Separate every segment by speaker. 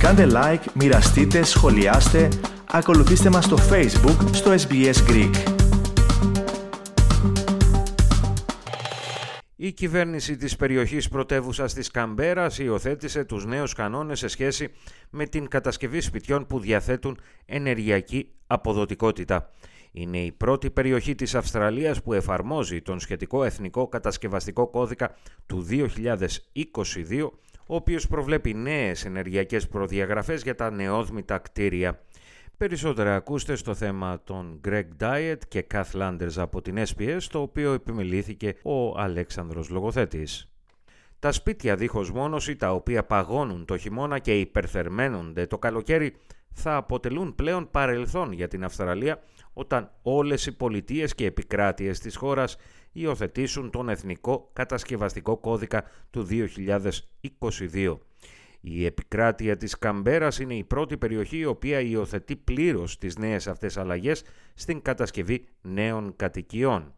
Speaker 1: Κάντε like, μοιραστείτε, σχολιάστε, ακολουθήστε μας στο Facebook, στο SBS Greek.
Speaker 2: Η κυβέρνηση της περιοχής πρωτεύουσα της Καμπέρας υιοθέτησε τους νέους κανόνες σε σχέση με την κατασκευή σπιτιών που διαθέτουν ενεργειακή αποδοτικότητα. Είναι η πρώτη περιοχή της Αυστραλίας που εφαρμόζει τον σχετικό εθνικό κατασκευαστικό κώδικα του 2022, ο οποίος προβλέπει νέες ενεργειακές προδιαγραφές για τα νεόδμητα κτίρια. Περισσότερα ακούστε στο θέμα των Greg Diet και Kath Landers από την SPS, το οποίο επιμελήθηκε ο Αλέξανδρος Λογοθέτης. Τα σπίτια δίχως μόνωση, τα οποία παγώνουν το χειμώνα και υπερθερμαίνονται το καλοκαίρι, θα αποτελούν πλέον παρελθόν για την Αυστραλία όταν όλες οι πολιτείες και επικράτειες της χώρας υιοθετήσουν τον Εθνικό Κατασκευαστικό Κώδικα του 2022. Η επικράτεια της Καμπέρας είναι η πρώτη περιοχή η οποία υιοθετεί πλήρως τις νέες αυτές αλλαγές στην κατασκευή νέων κατοικιών.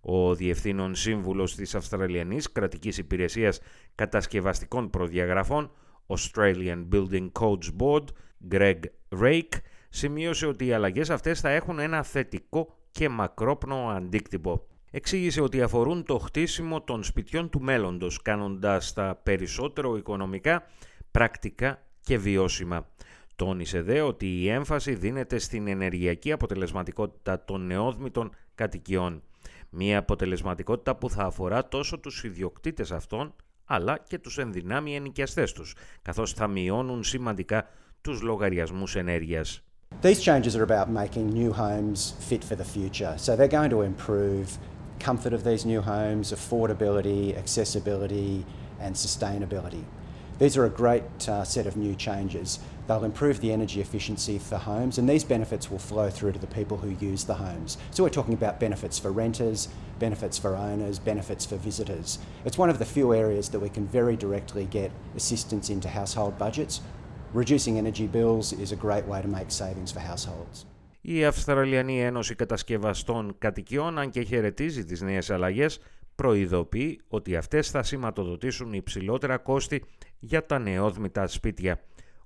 Speaker 2: Ο Διευθύνων Σύμβουλος της Αυστραλιανής Κρατικής Υπηρεσίας Κατασκευαστικών Προδιαγραφών Australian Building Codes Board, Greg Rake, σημείωσε ότι οι αλλαγές αυτές θα έχουν ένα θετικό και μακρόπνοο αντίκτυπο. Εξήγησε ότι αφορούν το χτίσιμο των σπιτιών του μέλλοντος, κάνοντας τα περισσότερο οικονομικά, πρακτικά και βιώσιμα. Τόνισε δε ότι η έμφαση δίνεται στην ενεργειακή αποτελεσματικότητα των νεόδμητων κατοικιών. Μία αποτελεσματικότητα που θα αφορά τόσο τους ιδιοκτήτες αυτών, αλλά και τους ενδυνάμει ενοικιαστές τους, καθώς θα μειώνουν σημαντικά τους λογαριασμούς ενέργειας.
Speaker 3: These changes are about making new homes fit for the future. So they're going to improve comfort of these new homes, affordability, accessibility and sustainability. These are a great uh, set of new changes. They'll improve the energy efficiency for homes, and these benefits will flow through to the people who use the homes. So, we're talking about benefits for renters, benefits for owners, benefits for visitors. It's one of the few areas that we can very directly get assistance into household budgets. Reducing energy bills is a great way to make savings for households.
Speaker 2: Η Αυστραλιανή Ένωση Κατασκευαστών Κατοικιών, αν και χαιρετίζει τις νέες αλλαγές, προειδοποιεί ότι αυτές θα σηματοδοτήσουν υψηλότερα κόστη για τα νεόδμητα σπίτια.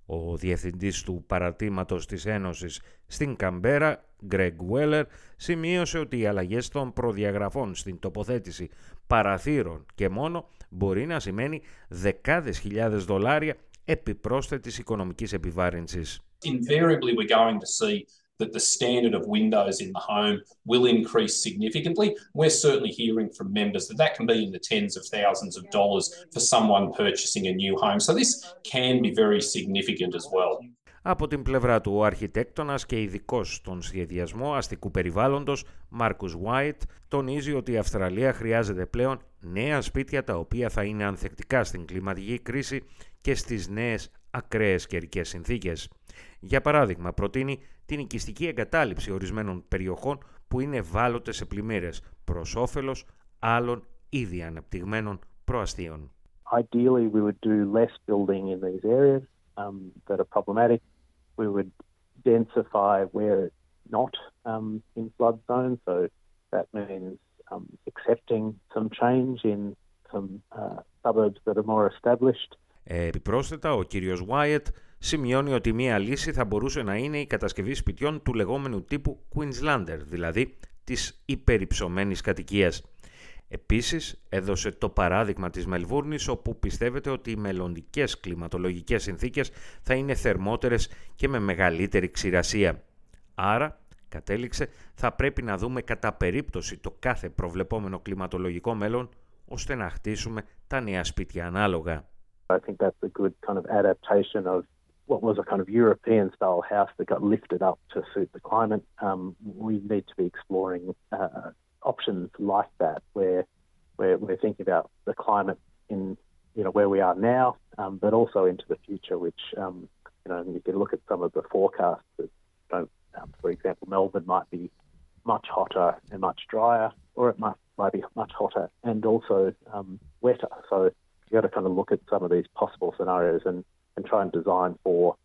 Speaker 2: Ο διευθυντής του παρατήματος της Ένωσης στην Καμπέρα, Greg Weller, σημείωσε ότι οι αλλαγές των προδιαγραφών στην τοποθέτηση παραθύρων και μόνο μπορεί να σημαίνει δεκάδες χιλιάδες δολάρια επιπρόσθετης οικονομικής επιβάρυνσης.
Speaker 4: Invariably we're going to see that the standard of windows in the home will increase significantly. We're certainly hearing from members that that can be in the tens of thousands of dollars for someone purchasing a new home. So this can be very significant as well.
Speaker 2: Από την πλευρά του, ο αρχιτέκτονας και ειδικός στον σχεδιασμό αστικού περιβάλλοντος, Μάρκους White, τονίζει ότι η Αυστραλία χρειάζεται πλέον νέα σπίτια τα οποία θα είναι ανθεκτικά στην κλιματική κρίση και στις νέες ακραίες καιρικές συνθήκες. Για παράδειγμα, προτείνει την οικιστική εγκατάλειψη ορισμένων περιοχών που είναι ευάλωτες σε πλημμύρες προς όφελος άλλων ήδη αναπτυγμένων προαστίων.
Speaker 5: Ideally, we would do less building in these areas um, that are problematic. We would densify where it's not um, in flood zone, so that means um, accepting some change in some uh, suburbs that are more established.
Speaker 2: Επιπρόσθετα, ο κύριος Wyatt σημειώνει ότι μία λύση θα μπορούσε να είναι η κατασκευή σπιτιών του λεγόμενου τύπου Queenslander, δηλαδή της υπερυψωμένης κατοικίας. Επίσης, έδωσε το παράδειγμα της Μελβούρνης, όπου πιστεύετε ότι οι μελλοντικές κλιματολογικές συνθήκες θα είναι θερμότερες και με μεγαλύτερη ξηρασία. Άρα, κατέληξε, θα πρέπει να δούμε κατά περίπτωση το κάθε προβλεπόμενο κλιματολογικό μέλλον, ώστε να χτίσουμε τα νέα σπίτια ανάλογα.
Speaker 5: I think that's a good kind of adaptation of what was a kind of European style house that got lifted up to suit the climate. Um, we need to be exploring uh, options like that where, where we're thinking about the climate in you know where we are now, um, but also into the future. Which um, you know you can look at some of the forecasts. That, know, um, for example, Melbourne might be much hotter and much drier, or it might might be much hotter and also um, wetter. So you got to kind of look at some of these possible scenarios and, and try and design for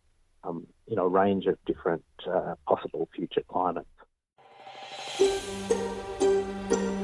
Speaker 5: um, you know a range of different uh, possible future climates.